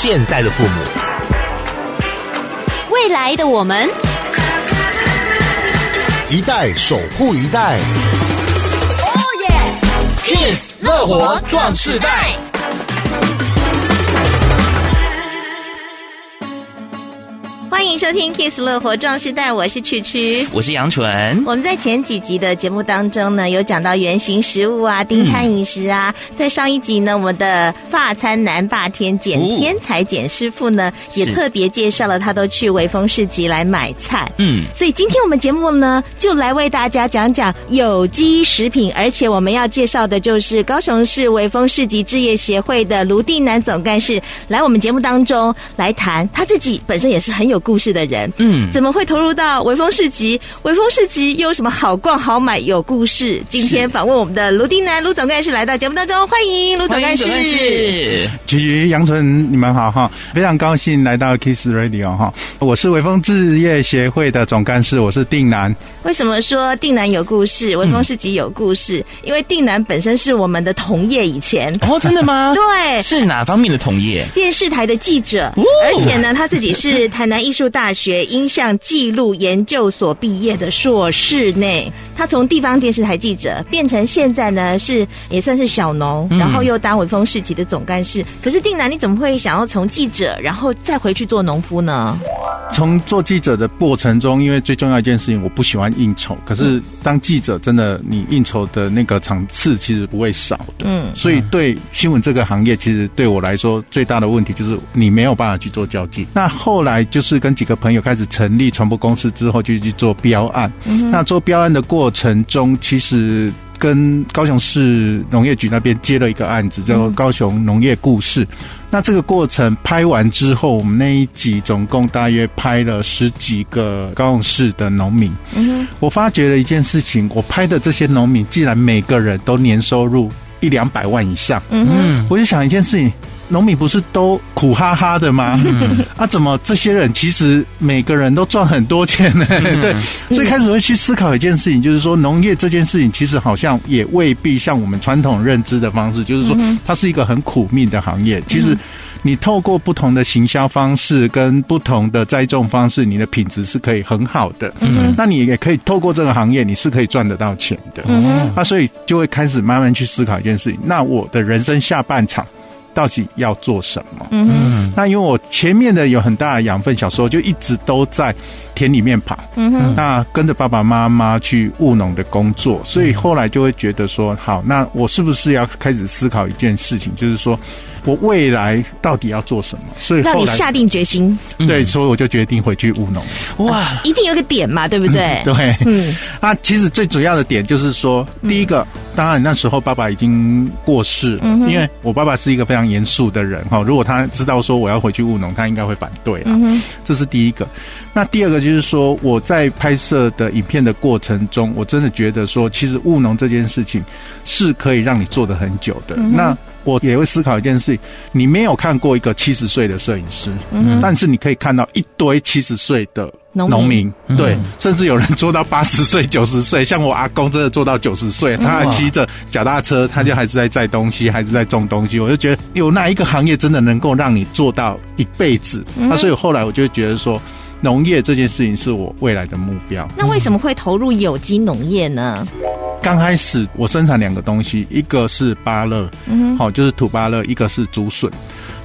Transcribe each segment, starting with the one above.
现在的父母，未来的我们，一代守护一代。哦耶！Kiss 乐活壮世代。欢迎收听《Kiss 乐活壮士带》，我是曲曲，我是杨纯。我们在前几集的节目当中呢，有讲到原型食物啊、丁摊饮食啊。嗯、在上一集呢，我们的发餐南霸天简天才简师傅呢，哦、也特别介绍了他都去微风市集来买菜。嗯，所以今天我们节目呢，就来为大家讲讲有机食品，而且我们要介绍的就是高雄市微风市集置业协会的卢定南总干事来我们节目当中来谈，他自己本身也是很有故事的人，嗯，怎么会投入到微风市集？微风市集又有什么好逛好买有故事？今天访问我们的卢定南卢总干事来到节目当中，欢迎卢总干事。菊菊杨纯，你们好哈，非常高兴来到 Kiss Radio 哈，我是微风置业协会的总干事，我是定南。为什么说定南有故事？微风市集有故事？嗯、因为定南本身是我们的同业，以前哦，真的吗？对，是哪方面的同业？电视台的记者，哦、而且呢，他自己是台南艺术大学音像记录研究所毕业的硕士呢，他从地方电视台记者变成现在呢是也算是小农，然后又当微风市集的总干事。嗯、可是定南，你怎么会想要从记者然后再回去做农夫呢？从做记者的过程中，因为最重要一件事情，我不喜欢应酬。可是当记者，真的你应酬的那个场次其实不会少的。嗯，所以对新闻这个行业，其实对我来说最大的问题就是你没有办法去做交际。那后来就是跟几个朋友开始成立传播公司之后，就去做标案。嗯、那做标案的过程中，其实跟高雄市农业局那边接了一个案子，叫做高雄农业故事。嗯、那这个过程拍完之后，我们那一集总共大约拍了十几个高雄市的农民。嗯，我发觉了一件事情，我拍的这些农民，既然每个人都年收入一两百万以上，嗯，我就想一件事情。农民不是都苦哈哈的吗？嗯、啊，怎么这些人其实每个人都赚很多钱呢？嗯、对，所以开始会去思考一件事情，就是说农业这件事情其实好像也未必像我们传统认知的方式，就是说它是一个很苦命的行业。其实你透过不同的行销方式跟不同的栽种方式，你的品质是可以很好的。嗯，那你也可以透过这个行业，你是可以赚得到钱的。嗯，那所以就会开始慢慢去思考一件事情。那我的人生下半场。到底要做什么？嗯，那因为我前面的有很大的养分，小时候就一直都在田里面跑，嗯哼，那跟着爸爸妈妈去务农的工作，所以后来就会觉得说，好，那我是不是要开始思考一件事情，就是说。我未来到底要做什么？所以让你下定决心，对，所以我就决定回去务农。哇、啊，一定有个点嘛，对不对？嗯、对，嗯，啊，其实最主要的点就是说，第一个，嗯、当然那时候爸爸已经过世，嗯，因为我爸爸是一个非常严肃的人哈。如果他知道说我要回去务农，他应该会反对啊。这是第一个。那第二个就是说，我在拍摄的影片的过程中，我真的觉得说，其实务农这件事情是可以让你做的很久的。嗯、那我也会思考一件事：你没有看过一个七十岁的摄影师，嗯、但是你可以看到一堆七十岁的农民，民对，嗯、甚至有人做到八十岁、九十岁。像我阿公真的做到九十岁，他还骑着脚踏车，他就还是在载东西，还是在种东西。我就觉得有哪一个行业真的能够让你做到一辈子？那、所以后来我就觉得说。农业这件事情是我未来的目标。那为什么会投入有机农业呢？刚开始我生产两个东西，一个是芭乐，嗯哼，好，就是土芭乐；一个是竹笋。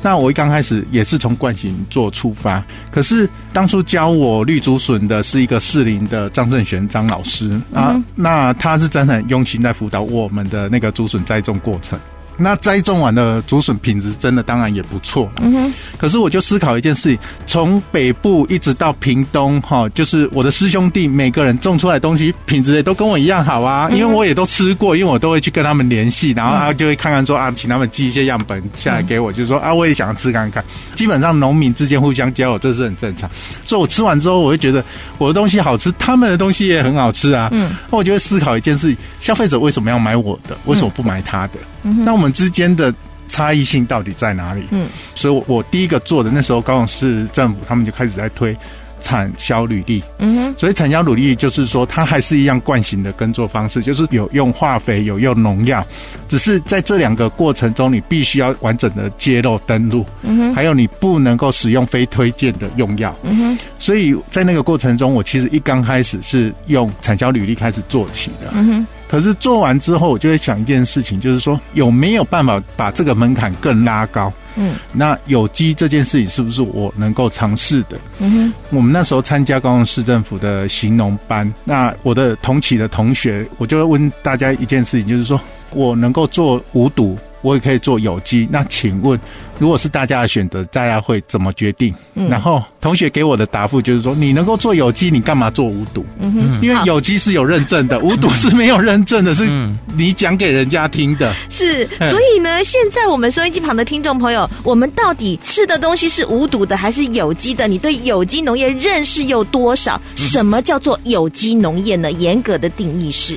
那我一刚开始也是从惯行做出发，可是当初教我绿竹笋的是一个士林的张正玄张老师啊，那他是真的很用心在辅导我们的那个竹笋栽种过程。那栽种完的竹笋品质真的当然也不错，嗯哼。可是我就思考一件事情，从北部一直到屏东，哈，就是我的师兄弟每个人种出来的东西品质也都跟我一样好啊，因为我也都吃过，因为我都会去跟他们联系，然后他就会看看说啊，请他们寄一些样本下来给我，就是说啊，我也想吃看看。基本上农民之间互相交流，这是很正常。所以我吃完之后，我会觉得我的东西好吃，他们的东西也很好吃啊。嗯，那我就会思考一件事情：消费者为什么要买我的？为什么不买他的？嗯，那我们之间的差异性到底在哪里？嗯，所以我，我我第一个做的那时候，高雄市政府他们就开始在推产销履历。嗯哼，所以产销履历就是说，它还是一样惯行的耕作方式，就是有用化肥，有用农药，只是在这两个过程中，你必须要完整的揭露登录。嗯哼，还有你不能够使用非推荐的用药。嗯哼，所以在那个过程中，我其实一刚开始是用产销履历开始做起的。嗯哼。可是做完之后，我就会想一件事情，就是说有没有办法把这个门槛更拉高？嗯，那有机这件事情是不是我能够尝试的？嗯哼，我们那时候参加高雄市政府的行农班，那我的同期的同学，我就会问大家一件事情，就是说我能够做无毒。我也可以做有机，那请问，如果是大家的选择，大家会怎么决定？嗯，然后同学给我的答复就是说，你能够做有机，你干嘛做无毒？嗯哼，因为有机是有认证的，无毒是没有认证的，是你讲给人家听的。是，所以呢，现在我们收音机旁的听众朋友，我们到底吃的东西是无毒的还是有机的？你对有机农业认识有多少？什么叫做有机农业呢？严格的定义是，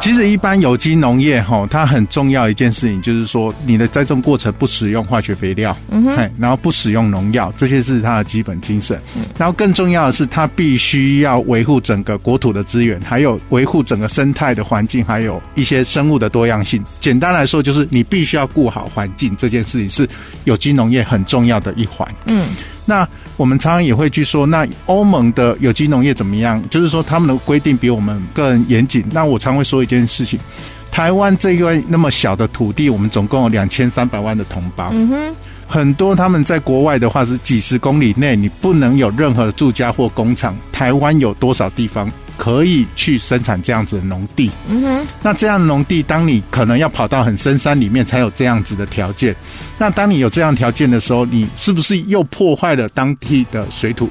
其实一般有机农业哈，它很重要一件事情就是说。说你的栽种过程不使用化学肥料，嗯哼，然后不使用农药，这些是它的基本精神。嗯，然后更重要的是，它必须要维护整个国土的资源，还有维护整个生态的环境，还有一些生物的多样性。简单来说，就是你必须要顾好环境，这件事情是有机农业很重要的一环。嗯，那我们常常也会去说，那欧盟的有机农业怎么样？就是说他们的规定比我们更严谨。那我常会说一件事情。台湾这一块那么小的土地，我们总共有两千三百万的同胞。嗯哼，很多他们在国外的话是几十公里内，你不能有任何住家或工厂。台湾有多少地方可以去生产这样子的农地？嗯哼，那这样的农地，当你可能要跑到很深山里面才有这样子的条件。那当你有这样条件的时候，你是不是又破坏了当地的水土？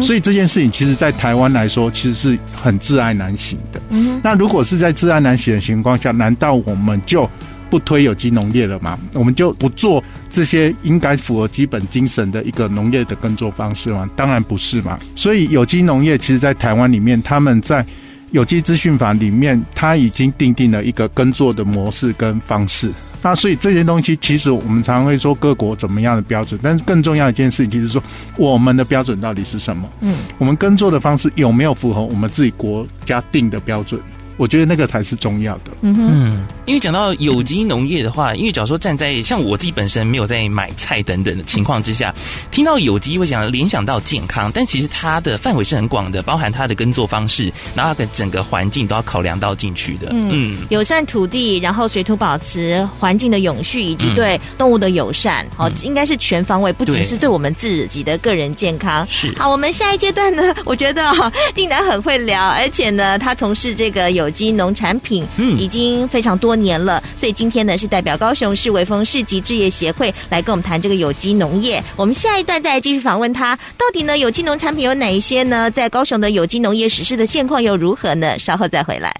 所以这件事情其实，在台湾来说，其实是很自爱难行的。那如果是在自爱难行的情况下，难道我们就不推有机农业了嘛？我们就不做这些应该符合基本精神的一个农业的耕作方式吗？当然不是嘛。所以有机农业，其实，在台湾里面，他们在。有机资讯法里面，它已经定定了一个耕作的模式跟方式。那所以这些东西，其实我们常常会说各国怎么样的标准，但是更重要一件事情，就是说我们的标准到底是什么？嗯，我们耕作的方式有没有符合我们自己国家定的标准？我觉得那个才是重要的。嗯哼，因为讲到有机农业的话，因为假如说站在像我自己本身没有在买菜等等的情况之下，听到有机会想联想到健康，但其实它的范围是很广的，包含它的耕作方式，然后它的整个环境都要考量到进去的。嗯，嗯，友善土地，然后水土保持、环境的永续，以及对动物的友善，好、嗯，应该是全方位，不仅是对我们自己的个人健康。是。好，我们下一阶段呢，我觉得哈，定南很会聊，而且呢，他从事这个有。有机农产品，嗯，已经非常多年了，所以今天呢是代表高雄市微风市集置业协会来跟我们谈这个有机农业。我们下一段再来继续访问他，到底呢有机农产品有哪一些呢？在高雄的有机农业实施的现况又如何呢？稍后再回来。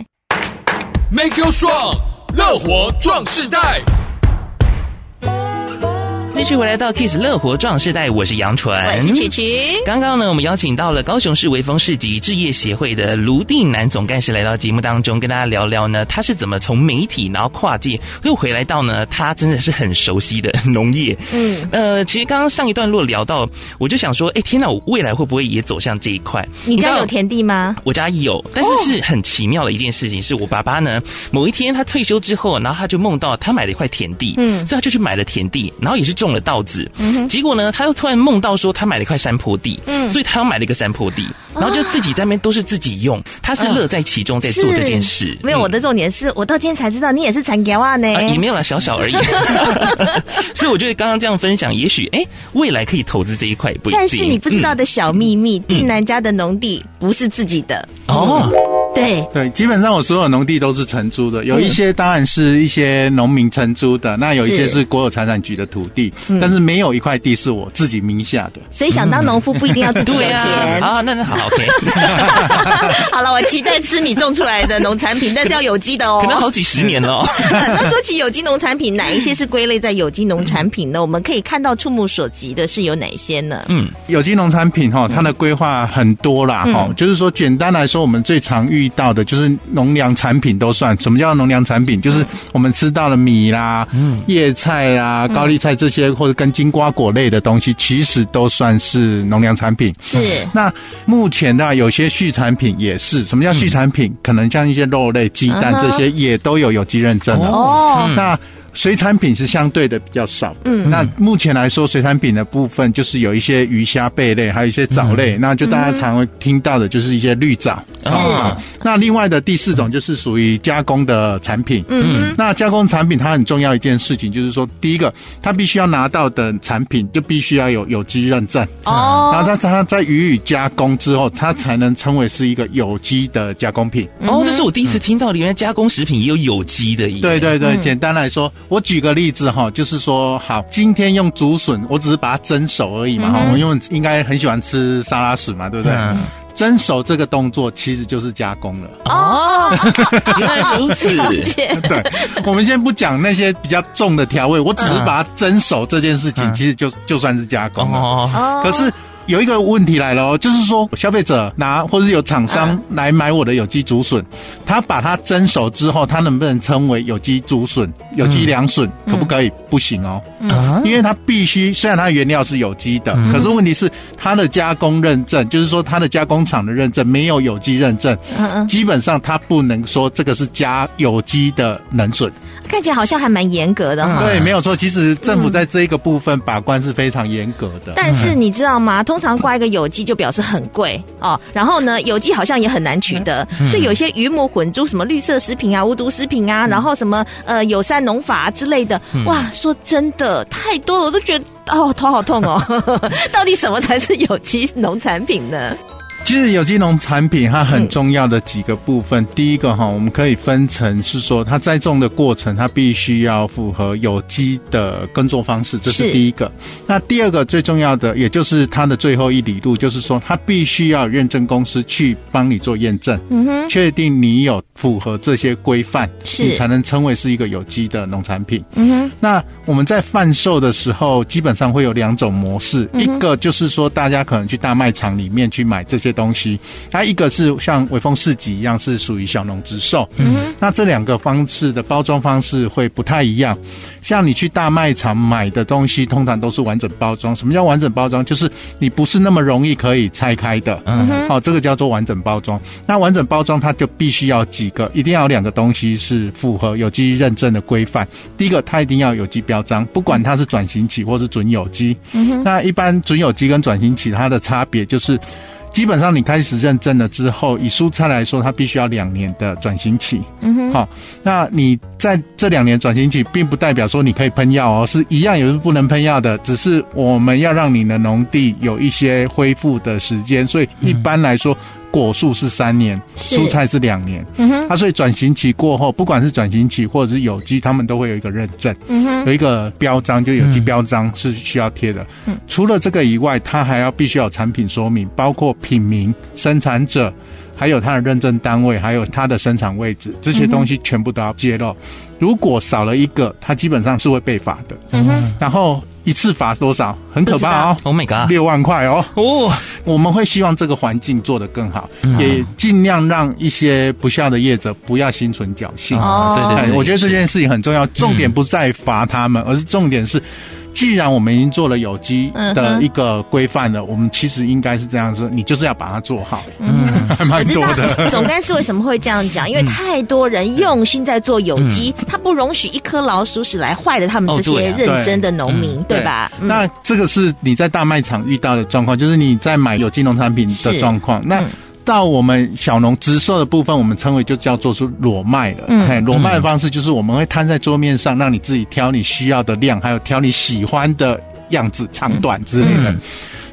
Make you strong，乐活壮世代。继续回来到 Kiss 乐活壮世代，我是杨纯，我是曲曲。刚刚呢，我们邀请到了高雄市微风市集置业协会的卢定南总干事来到节目当中，跟大家聊聊呢，他是怎么从媒体然后跨界又回来到呢，他真的是很熟悉的农业。嗯，呃，其实刚刚上一段落聊到，我就想说，哎，天哪，我未来会不会也走向这一块？你家有田地吗？我家有，但是是很奇妙的一件事情，是我爸爸呢，某一天他退休之后，然后他就梦到他买了一块田地，嗯，所以他就去买了田地，然后也是种了稻子，嗯，结果呢，他又突然梦到说他买了一块山坡地，嗯，所以他又买了一个山坡地，然后就自己在那边都是自己用，他是乐在其中在做这件事。没有，我的重点是我到今天才知道你也是产业啊呢，也没有啦，小小而已。所以我觉得刚刚这样分享，也许哎，未来可以投资这一块，不一定。但是你不知道的小秘密，定南家的农地不是自己的哦。对对，基本上我所有农地都是承租的，有一些当然是一些农民承租的，那有一些是国有财产局的土地，但是没有一块地是我自己名下的。所以想当农夫不一定要自己有钱啊。那那好，OK。好了，我期待吃你种出来的农产品，但是要有机的哦。可能好几十年了。那说起有机农产品，哪一些是归类在有机农产品呢？我们可以看到触目所及的是有哪些呢？嗯，有机农产品哈，它的规划很多啦哈，就是说简单来说，我们最常遇。遇到的，就是农粮产品都算。什么叫农粮产品？就是我们吃到了米啦、嗯、叶菜啦、高丽菜这些，或者跟金瓜果类的东西，其实都算是农粮产品。是。那目前呢，有些畜产品也是。什么叫畜产品？嗯、可能像一些肉类、鸡蛋这些，也都有有机认证的。哦。那水产品是相对的比较少，嗯，那目前来说，水产品的部分就是有一些鱼虾贝类，还有一些藻类，嗯、那就大家常会听到的就是一些绿藻，是、啊。那另外的第四种就是属于加工的产品，嗯，那加工产品它很重要一件事情就是说，第一个它必须要拿到的产品就必须要有有机认证，哦，然后它它在予以加工之后，它才能称为是一个有机的加工品。哦，这是我第一次听到，原来加工食品也有有机的。对对对，简单来说。我举个例子哈，就是说，好，今天用竹笋，我只是把它蒸熟而已嘛哈。我、嗯、因为应该很喜欢吃沙拉笋嘛，对不对？嗯、蒸熟这个动作其实就是加工了。哦，原来如此。对，我们先不讲那些比较重的调味，我只是把它蒸熟这件事情，嗯、其实就就算是加工了。哦，可是。有一个问题来了哦，就是说消费者拿或者是有厂商来买我的有机竹笋，他把它蒸熟之后，他能不能称为有机竹笋、有机凉笋？可不可以？不行哦，因为它必须虽然它原料是有机的，可是问题是它的加工认证，就是说它的加工厂的认证没有有机认证，基本上它不能说这个是加有机的冷笋。看起来好像还蛮严格的哈。对，没有错，其实政府在这一个部分把关是非常严格的。但是你知道吗？通常挂一个有机就表示很贵哦，然后呢，有机好像也很难取得，嗯、所以有些鱼目混珠，什么绿色食品啊、无毒食品啊，嗯、然后什么呃友善农法、啊、之类的，嗯、哇，说真的太多了，我都觉得哦头好痛哦，到底什么才是有机农产品呢？其实有机农产品它很重要的几个部分，嗯、第一个哈，我们可以分成是说，它栽种的过程它必须要符合有机的耕作方式，这是。第一个。那第二个最重要的，也就是它的最后一里路，就是说它必须要认证公司去帮你做验证，嗯哼，确定你有符合这些规范，是。你才能称为是一个有机的农产品。嗯哼，那我们在贩售的时候，基本上会有两种模式，嗯、一个就是说大家可能去大卖场里面去买这些。东西，它一个是像微风市集一样，是属于小农直售。嗯，那这两个方式的包装方式会不太一样。像你去大卖场买的东西，通常都是完整包装。什么叫完整包装？就是你不是那么容易可以拆开的。嗯哼，好，这个叫做完整包装。那完整包装它就必须要几个，一定要有两个东西是符合有机认证的规范。第一个，它一定要有机标章，不管它是转型期或是准有机。嗯哼，那一般准有机跟转型期它的差别就是。基本上你开始认证了之后，以蔬菜来说，它必须要两年的转型期。嗯哼，好，那你在这两年转型期，并不代表说你可以喷药哦，是一样也是不能喷药的，只是我们要让你的农地有一些恢复的时间，所以一般来说。嗯果树是三年，蔬菜是两年。嗯哼，它所以转型期过后，不管是转型期或者是有机，他们都会有一个认证，嗯哼，有一个标章，就有机标章是需要贴的。嗯，除了这个以外，它还要必须有产品说明，包括品名、生产者，还有它的认证单位，还有它的生产位置，这些东西全部都要揭露。如果少了一个，它基本上是会被罚的。嗯哼，然后。一次罚多少？很可怕哦！Oh my god，六万块哦！哦，oh. 我们会希望这个环境做得更好，嗯、也尽量让一些不孝的业者不要心存侥幸。哦，对对对，我觉得这件事情很重要。重点不在罚他们，嗯、而是重点是。既然我们已经做了有机的一个规范了，嗯、我们其实应该是这样说，你就是要把它做好。嗯，还蛮多的。总干事为什么会这样讲？因为太多人用心在做有机，嗯、他不容许一颗老鼠屎来坏了他们这些认真的农民，哦对，啊、对，对吧？嗯、那这个是你在大卖场遇到的状况，就是你在买有机农产品的状况。是那。嗯到我们小农直售的部分，我们称为就叫做是裸卖了。嗯，裸卖的方式就是我们会摊在桌面上，让你自己挑你需要的量，还有挑你喜欢的样子、长短之类的。嗯嗯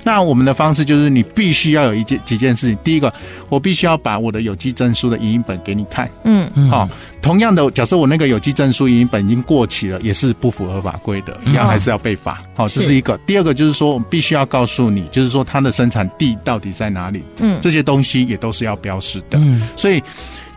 那我们的方式就是，你必须要有一件几件事情。第一个，我必须要把我的有机证书的影印本给你看。嗯嗯。好，同样的，假设我那个有机证书影印本已经过期了，也是不符合法规的，一样还是要被罚。好，这是一个。第二个就是说，我们必须要告诉你，就是说它的生产地到底在哪里。嗯，这些东西也都是要标示的。嗯，所以。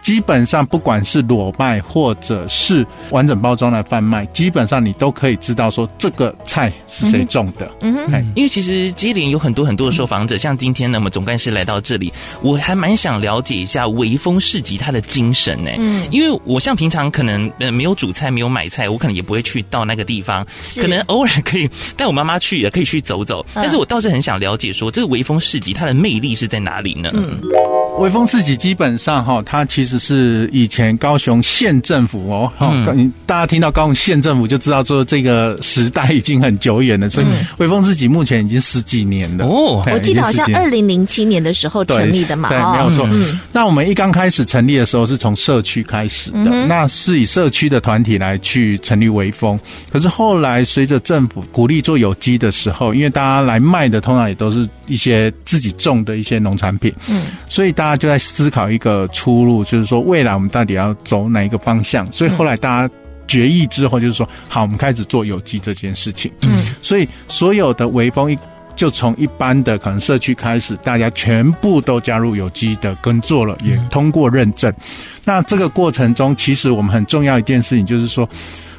基本上不管是裸卖或者是完整包装来贩卖，基本上你都可以知道说这个菜是谁种的。嗯哼，因为其实接连有很多很多的受访者，像今天呢，我们总干事来到这里，我还蛮想了解一下微风市集它的精神呢。嗯，因为我像平常可能呃没有煮菜，没有买菜，我可能也不会去到那个地方，可能偶尔可以带我妈妈去，也可以去走走。但是我倒是很想了解说，这个微风市集它的魅力是在哪里呢？嗯，微风市集基本上哈，它其实是以前高雄县政府哦，嗯，大家听到高雄县政府就知道说这个时代已经很久远了，所以微风自己目前已经十几年了。哦。我记得好像二零零七年的时候成立的嘛，对，没有错。嗯，那我们一刚开始成立的时候是从社区开始的，那是以社区的团体来去成立微风。可是后来随着政府鼓励做有机的时候，因为大家来卖的通常也都是一些自己种的一些农产品，嗯，所以大家就在思考一个出路，就是说未来我们到底要走哪一个方向？所以后来大家决议之后，就是说好，我们开始做有机这件事情，嗯，所以所有的微风一就从一般的可能社区开始，大家全部都加入有机的耕作了，也通过认证。那这个过程中，其实我们很重要一件事情就是说。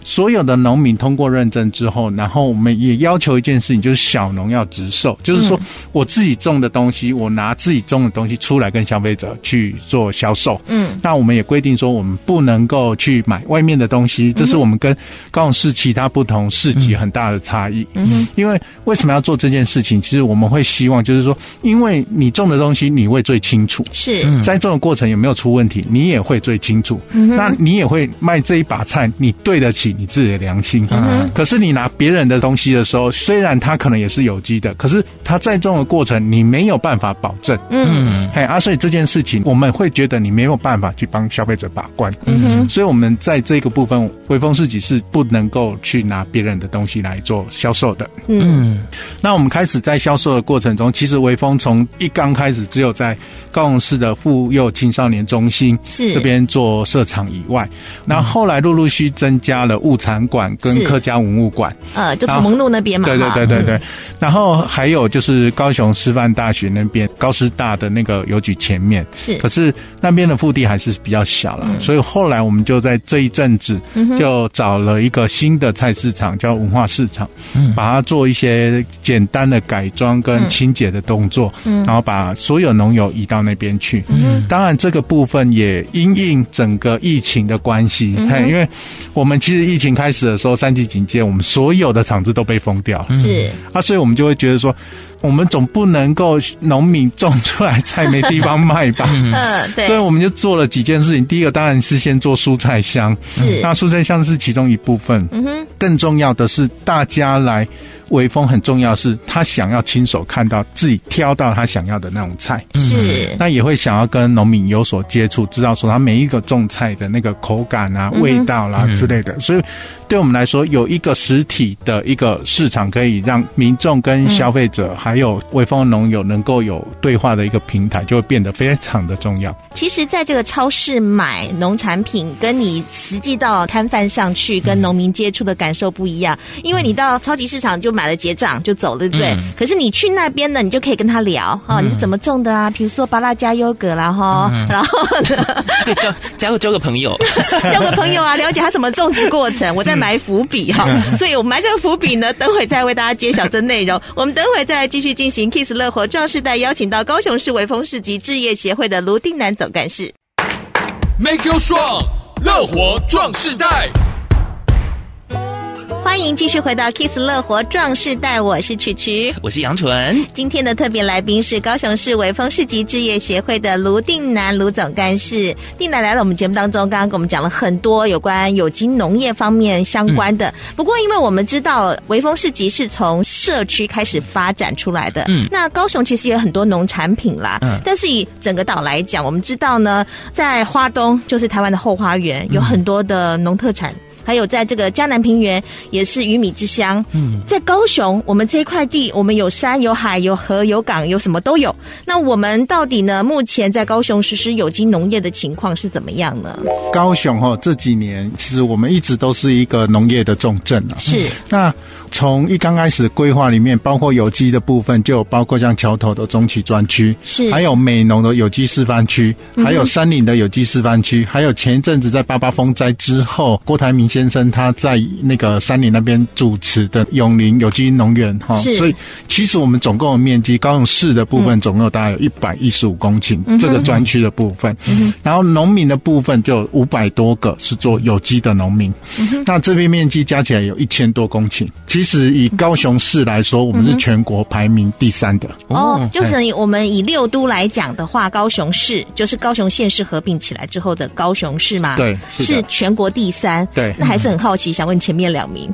所有的农民通过认证之后，然后我们也要求一件事情，就是小农要直售，就是说我自己种的东西，我拿自己种的东西出来跟消费者去做销售。嗯，那我们也规定说，我们不能够去买外面的东西，这是我们跟高雄市其他不同市集很大的差异。嗯，因为为什么要做这件事情？其实我们会希望，就是说，因为你种的东西你会最清楚，是在这种过程有没有出问题，你也会最清楚。嗯，那你也会卖这一把菜，你对得起你自己的良心，嗯，可是你拿别人的东西的时候，虽然它可能也是有机的，可是它在种的过程你没有办法保证，嗯，嘿啊，所以这件事情我们会觉得你没有办法去帮消费者把关，嗯哼，所以我们在这个部分，微风市集是不能够去拿别人的东西来做销售的，嗯，那我们开始在销售的过程中，其实微风从一刚开始只有在高雄市的妇幼青少年中心是。这边做设厂以外，那后，后来陆陆续增加了物产馆跟客家文物馆，呃，就土蒙路那边嘛，对对对对对。然后还有就是高雄师范大学那边高师大的那个邮局前面，是。可是那边的腹地还是比较小了，所以后来我们就在这一阵子就找了一个新的菜市场，叫文化市场，把它做一些简单的改装跟清洁的动作，然后把所有农友移到那边去。当然这个部分也因应整个疫情的关系，因为我们其实疫情开始的时候，三级警戒，我们所有的厂子都被封掉。是啊，所以我们就会觉得说，我们总不能够农民种出来菜没地方卖吧？嗯，对。所以我们就做了几件事情。第一个当然是先做蔬菜箱，是。那蔬菜箱是其中一部分。嗯哼。更重要的是，大家来。微风很重要，是他想要亲手看到自己挑到他想要的那种菜，是。那也会想要跟农民有所接触，知道说他每一个种菜的那个口感啊、味道啦之类的。所以，对我们来说，有一个实体的一个市场，可以让民众跟消费者还有微风农友能够有对话的一个平台，就会变得非常的重要。其实，在这个超市买农产品，跟你实际到摊贩上去跟农民接触的感受不一样，因为你到超级市场就。买了结账就走了，对不对？嗯、可是你去那边呢，你就可以跟他聊啊，你是怎么种的啊？比如说巴拉加优格啦，哈，然后 交交交个朋友，交个朋友啊，了解他怎么种植过程。我在埋伏笔哈，所以我埋这个伏笔呢，等会再为大家揭晓这内容。我们等会再来继续进行 Kiss 乐活壮世代，邀请到高雄市微风市集置业协会的卢定南总干事。Make you strong，乐活壮世代。欢迎继续回到 Kiss 乐活壮士代，我是曲曲，我是杨纯。今天的特别来宾是高雄市微风市集置业协会的卢定南卢总干事。定南来了我们节目当中，刚刚跟我们讲了很多有关有机农业方面相关的。嗯、不过，因为我们知道微风市集是从社区开始发展出来的，嗯，那高雄其实有很多农产品啦，嗯，但是以整个岛来讲，我们知道呢，在花东就是台湾的后花园，有很多的农特产。还有在这个江南平原也是鱼米之乡。嗯，在高雄，我们这一块地，我们有山有海有河有港有什么都有。那我们到底呢？目前在高雄实施有机农业的情况是怎么样呢？高雄哈、哦、这几年其实我们一直都是一个农业的重镇啊。是。那从一刚开始的规划里面，包括有机的部分，就有包括像桥头的中期专区，是。还有美浓的有机示范区，还有山林的有机示范区，还有前一阵子在八八风灾之后，郭台铭先生他在那个山林那边主持的永林有机农园哈，所以其实我们总共的面积，高雄市的部分总共有大概有一百一十五公顷，嗯、这个专区的部分，嗯、然后农民的部分就有五百多个是做有机的农民，嗯、那这边面积加起来有一千多公顷。其实以高雄市来说，我们是全国排名第三的。嗯、哦，就是我们以六都来讲的话，高雄市就是高雄县市合并起来之后的高雄市嘛？对，是，是全国第三。对，那还是很好奇，想问前面两名。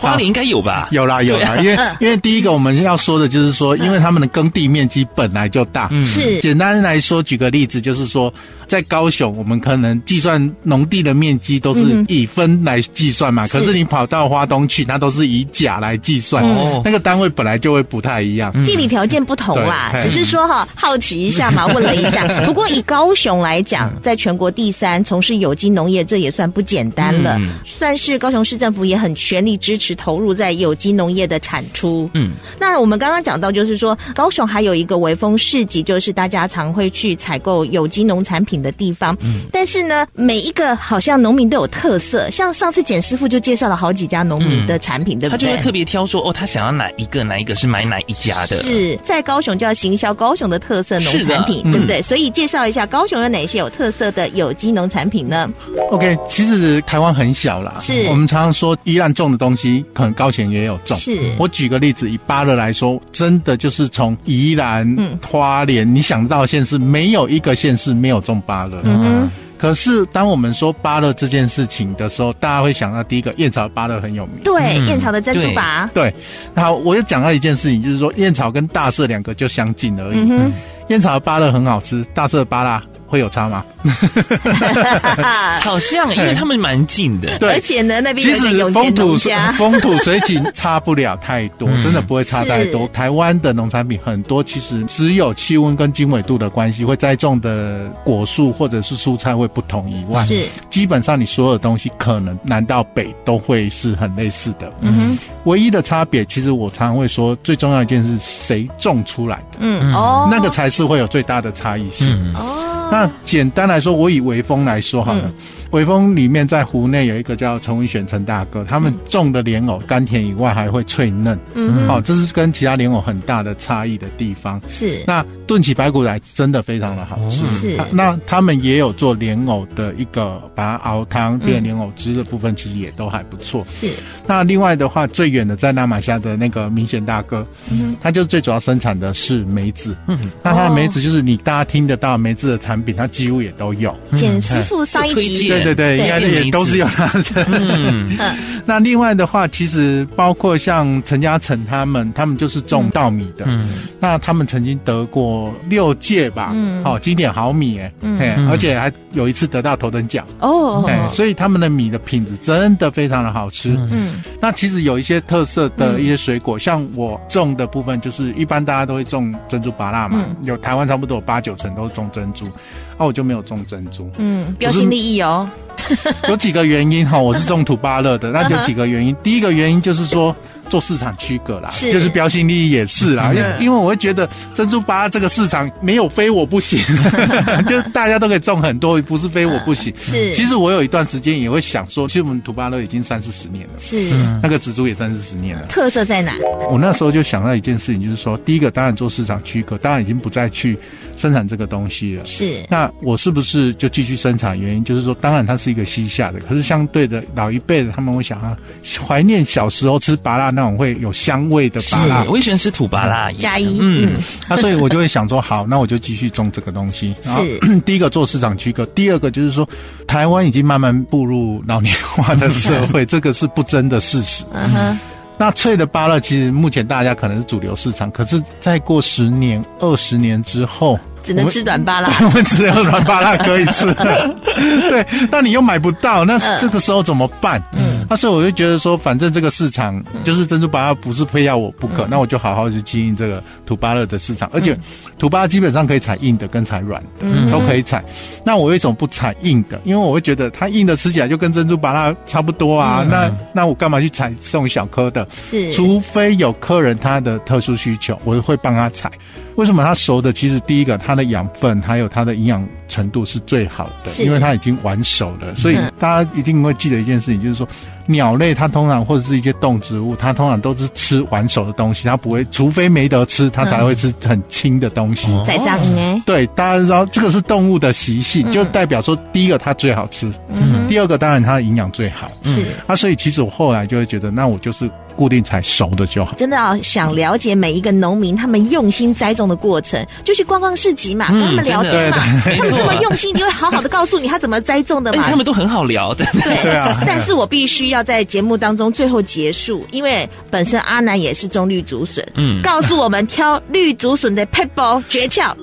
花莲应该有吧？有啦，有啦，因为因为第一个我们要说的就是说，因为他们的耕地面积本来就大。嗯，是。简单来说，举个例子，就是说。在高雄，我们可能计算农地的面积都是以分来计算嘛。嗯、可是你跑到花东去，那都是以甲来计算，嗯、那个单位本来就会不太一样。地理条件不同啦，嗯、只是说哈，好奇一下嘛，问了一下。不过以高雄来讲，在全国第三，从事有机农业，这也算不简单了。嗯、算是高雄市政府也很全力支持投入在有机农业的产出。嗯，那我们刚刚讲到，就是说高雄还有一个微风市集，就是大家常会去采购有机农产品的地方，嗯，但是呢，每一个好像农民都有特色，像上次简师傅就介绍了好几家农民的产品，嗯、对不对？他就会特别挑说，哦，他想要哪一个，哪一个是买哪一家的。是在高雄就要行销高雄的特色农产品，对不对？嗯、所以介绍一下高雄有哪些有特色的有机农产品呢？OK，其实台湾很小啦，是我们常常说宜兰种的东西，可能高雄也有种。是我举个例子，以巴乐来说，真的就是从宜兰、嗯、花莲，你想到县市没有一个县市没有种。巴乐，嗯哼。可是当我们说芭乐这件事情的时候，大家会想到第一个燕巢芭乐很有名，对，燕巢的珍珠芭，对。然后我又讲到一件事情，就是说燕巢跟大社两个就相近而已。嗯哼。燕巢的芭乐很好吃，大社的芭乐。会有差吗？好像，因为他们蛮近的，对，而且呢，那边其实风土风土水情差不了太多，真的不会差太多。台湾的农产品很多，其实只有气温跟经纬度的关系，会栽种的果树或者是蔬菜会不同以外，是。基本上你所有东西可能南到北都会是很类似的。嗯哼，唯一的差别，其实我常常会说，最重要一件是，谁种出来的，嗯。哦，那个才是会有最大的差异性。哦。那简单来说，我以微风来说好了。嗯微风里面在湖内有一个叫陈文选陈大哥，他们种的莲藕甘甜以外还会脆嫩，嗯，好，这是跟其他莲藕很大的差异的地方。是，那炖起白骨来真的非常的好吃。是，那他们也有做莲藕的一个把它熬汤变莲藕汁的部分，其实也都还不错。是，那另外的话，最远的在那马夏的那个明显大哥，嗯，他就是最主要生产的是梅子。嗯，那他的梅子就是你大家听得到梅子的产品，他几乎也都有。简师傅上一集。对对对，应该也都是有他的。嗯，那另外的话，其实包括像陈嘉诚他们，他们就是种稻米的。嗯，那他们曾经得过六届吧，嗯，好经典好米，哎，嗯，而且还有一次得到头等奖。哦，哎，所以他们的米的品质真的非常的好吃。嗯，那其实有一些特色的一些水果，像我种的部分，就是一般大家都会种珍珠芭乐嘛，有台湾差不多有八九成都是种珍珠，那我就没有种珍珠。嗯，标新立异哦。有几个原因哈，我是种土巴乐的，那有几个原因。第一个原因就是说做市场区隔啦，是就是标新立异也是啦，因为因为我会觉得珍珠芭乐这个市场没有非我不行，就是大家都可以种很多，不是非我不行。是，其实我有一段时间也会想说，其实我们土芭乐已经三四十年了，是那个植株也三四十年了，特色在哪？我那时候就想到一件事情，就是说，第一个当然做市场区隔，当然已经不再去。生产这个东西了，是。那我是不是就继续生产？原因就是说，当然它是一个西夏的，可是相对的老一辈的他们会想啊，怀念小时候吃芭乐那种会有香味的芭乐。我也喜欢吃土芭乐，加一。嗯，那所以我就会想说，好，那我就继续种这个东西。然后是。第一个做市场区隔，第二个就是说，台湾已经慢慢步入老年化的社会，这个是不争的事实。嗯哼。那脆的芭乐其实目前大家可能是主流市场，可是再过十年、二十年之后，只能吃软芭拉，我们只有软芭拉可以吃。对，那你又买不到，那这个时候怎么办？嗯，那所以我就觉得说，反正这个市场就是珍珠芭乐不是非要我不可，那我就好好去经营这个土巴乐的市场，而且土芭乐基本上可以采硬的跟采软的，都可以采。那我为什么不采硬的？因为我会觉得它硬的吃起来就跟珍珠芭乐差不多啊。那那我干嘛去采这种小颗的？是，除非有客人他的特殊需求，我会帮他采。为什么它熟的？其实第一个，它的养分还有它的营养程度是最好的，因为它已经完熟了。所以大家一定会记得一件事情，就是说，鸟类它通常或者是一些动植物，它通常都是吃完熟的东西，它不会，除非没得吃，它才会吃很轻的东西。在脏哎，对，大家知道这个是动物的习性，就代表说，第一个它最好吃，嗯，第二个当然它的营养最好，是。啊所以其实我后来就会觉得，那我就是。固定采熟的就好。真的要想了解每一个农民他们用心栽种的过程，就去逛逛市集嘛，跟他们聊天嘛。他们这么用心，你会好好的告诉你他怎么栽种的嘛。他们都很好聊的。对对啊。但是我必须要在节目当中最后结束，因为本身阿南也是种绿竹笋，嗯，告诉我们挑绿竹笋的 p e b b l e 诀窍。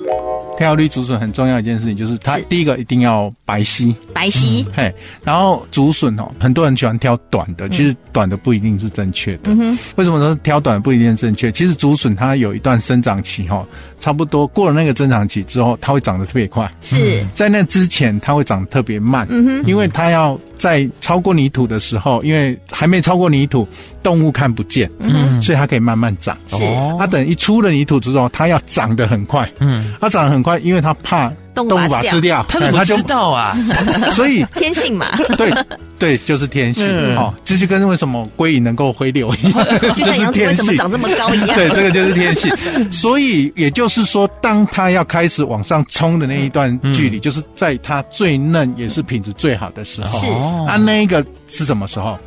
挑绿竹笋很重要一件事情就是，它第一个一定要白皙，白皙。嘿，然后竹笋哦，很多人喜欢挑短的，其实短的不一定是正确的。嗯哼，为什么说挑短不一定正确？其实竹笋它有一段生长期哈，差不多过了那个生长期之后，它会长得特别快。是在那之前，它会长得特别慢。嗯哼，因为它要在超过泥土的时候，因为还没超过泥土，动物看不见，嗯，所以它可以慢慢长。是，它等一出了泥土之后，它要长得很快。嗯，它长得很快，因为它怕。动物把它吃掉，它怎么知道啊？所以 天性嘛，对对，就是天性哦。这就跟为什么龟能够回流一样，就像杨为什么长这么高一样。对，这个就是天性。所以也就是说，当它要开始往上冲的那一段距离，就是在它最嫩也是品质最好的时候。是啊，那个是什么时候？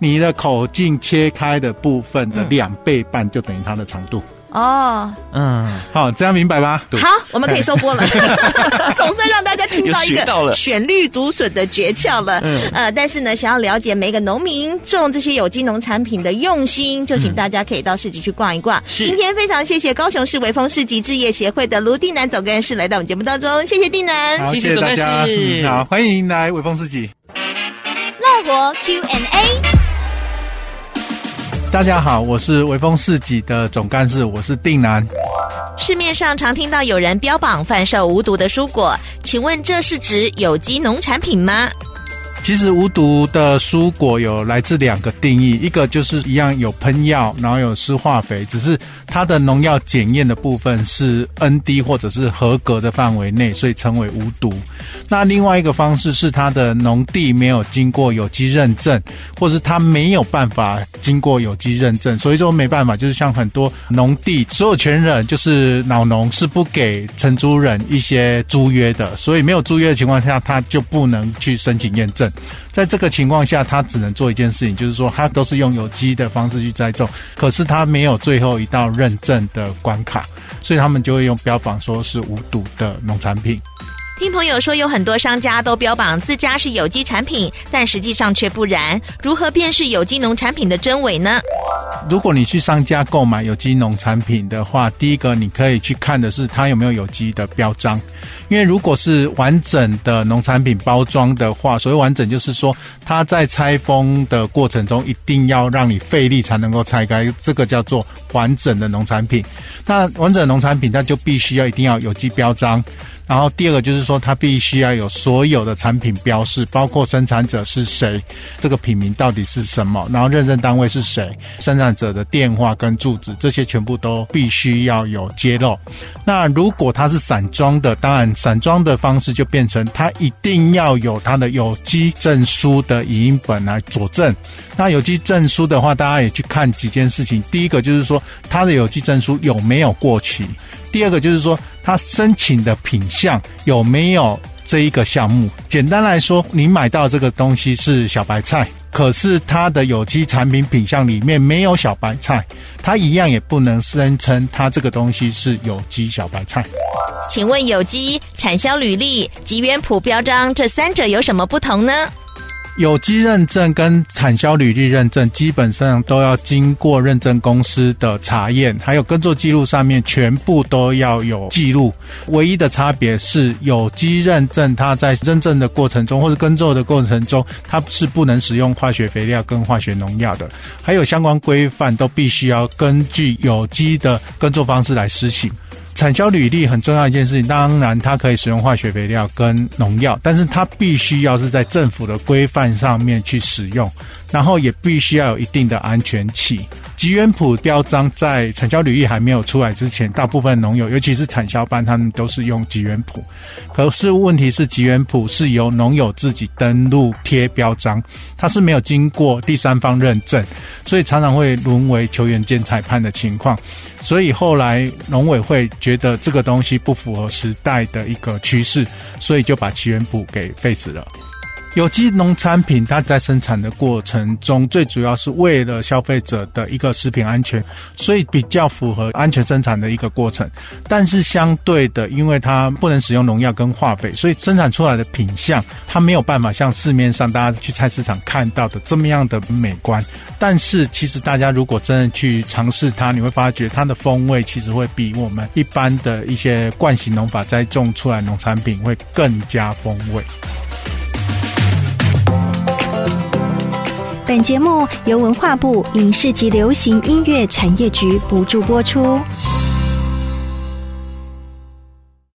你的口径切开的部分的两倍半，就等于它的长度。哦，嗯，好，这样明白吧？好，我们可以收播了。总算让大家听到一个选绿竹笋的诀窍了。嗯，呃，但是呢，想要了解每个农民种这些有机农产品的用心，就请大家可以到市集去逛一逛。是，今天非常谢谢高雄市微风市集置业协会的卢定南总干事来到我们节目当中，谢谢定南，谢谢大家，嗯，好，欢迎来微风市集。乐活 Q&A。大家好，我是微风市集的总干事，我是定南。市面上常听到有人标榜贩售无毒的蔬果，请问这是指有机农产品吗？其实无毒的蔬果有来自两个定义，一个就是一样有喷药，然后有施化肥，只是它的农药检验的部分是 ND 或者是合格的范围内，所以称为无毒。那另外一个方式是它的农地没有经过有机认证，或是它没有办法经过有机认证，所以说没办法，就是像很多农地所有权人就是老农是不给承租人一些租约的，所以没有租约的情况下，他就不能去申请验证。在这个情况下，他只能做一件事情，就是说他都是用有机的方式去栽种，可是他没有最后一道认证的关卡，所以他们就会用标榜说是无毒的农产品。听朋友说，有很多商家都标榜自家是有机产品，但实际上却不然。如何辨识有机农产品的真伪呢？如果你去商家购买有机农产品的话，第一个你可以去看的是它有没有有机的标章，因为如果是完整的农产品包装的话，所谓完整就是说它在拆封的过程中一定要让你费力才能够拆开，这个叫做完整的农产品。那完整的农产品，它就必须要一定要有机标章。然后第二个就是说，它必须要有所有的产品标示，包括生产者是谁，这个品名到底是什么，然后认证单位是谁，生产者的电话跟住址，这些全部都必须要有揭露。那如果它是散装的，当然散装的方式就变成它一定要有它的有机证书的影印本来佐证。那有机证书的话，大家也去看几件事情，第一个就是说它的有机证书有没有过期。第二个就是说，他申请的品项有没有这一个项目？简单来说，你买到这个东西是小白菜，可是它的有机产品品项里面没有小白菜，它一样也不能声称它这个东西是有机小白菜。请问有机产销履历及原谱标章这三者有什么不同呢？有机认证跟产销履历认证基本上都要经过认证公司的查验，还有耕作记录上面全部都要有记录。唯一的差别是有机认证，它在认证的过程中或者耕作的过程中，它是不能使用化学肥料跟化学农药的，还有相关规范都必须要根据有机的耕作方式来施行。产销履历很重要一件事情，当然它可以使用化学肥料跟农药，但是它必须要是在政府的规范上面去使用，然后也必须要有一定的安全器。吉原普标章在产销履历还没有出来之前，大部分农友，尤其是产销班，他们都是用吉原普。可是问题是，吉原普是由农友自己登录贴标章，它是没有经过第三方认证，所以常常会沦为球员兼裁判的情况。所以后来农委会觉得这个东西不符合时代的一个趋势，所以就把吉原普给废止了。有机农产品，它在生产的过程中，最主要是为了消费者的一个食品安全，所以比较符合安全生产的一个过程。但是相对的，因为它不能使用农药跟化肥，所以生产出来的品相，它没有办法像市面上大家去菜市场看到的这么样的美观。但是其实大家如果真的去尝试它，你会发觉它的风味其实会比我们一般的一些惯行农法栽种出来农产品会更加风味。本节目由文化部影视及流行音乐产业局补助播出。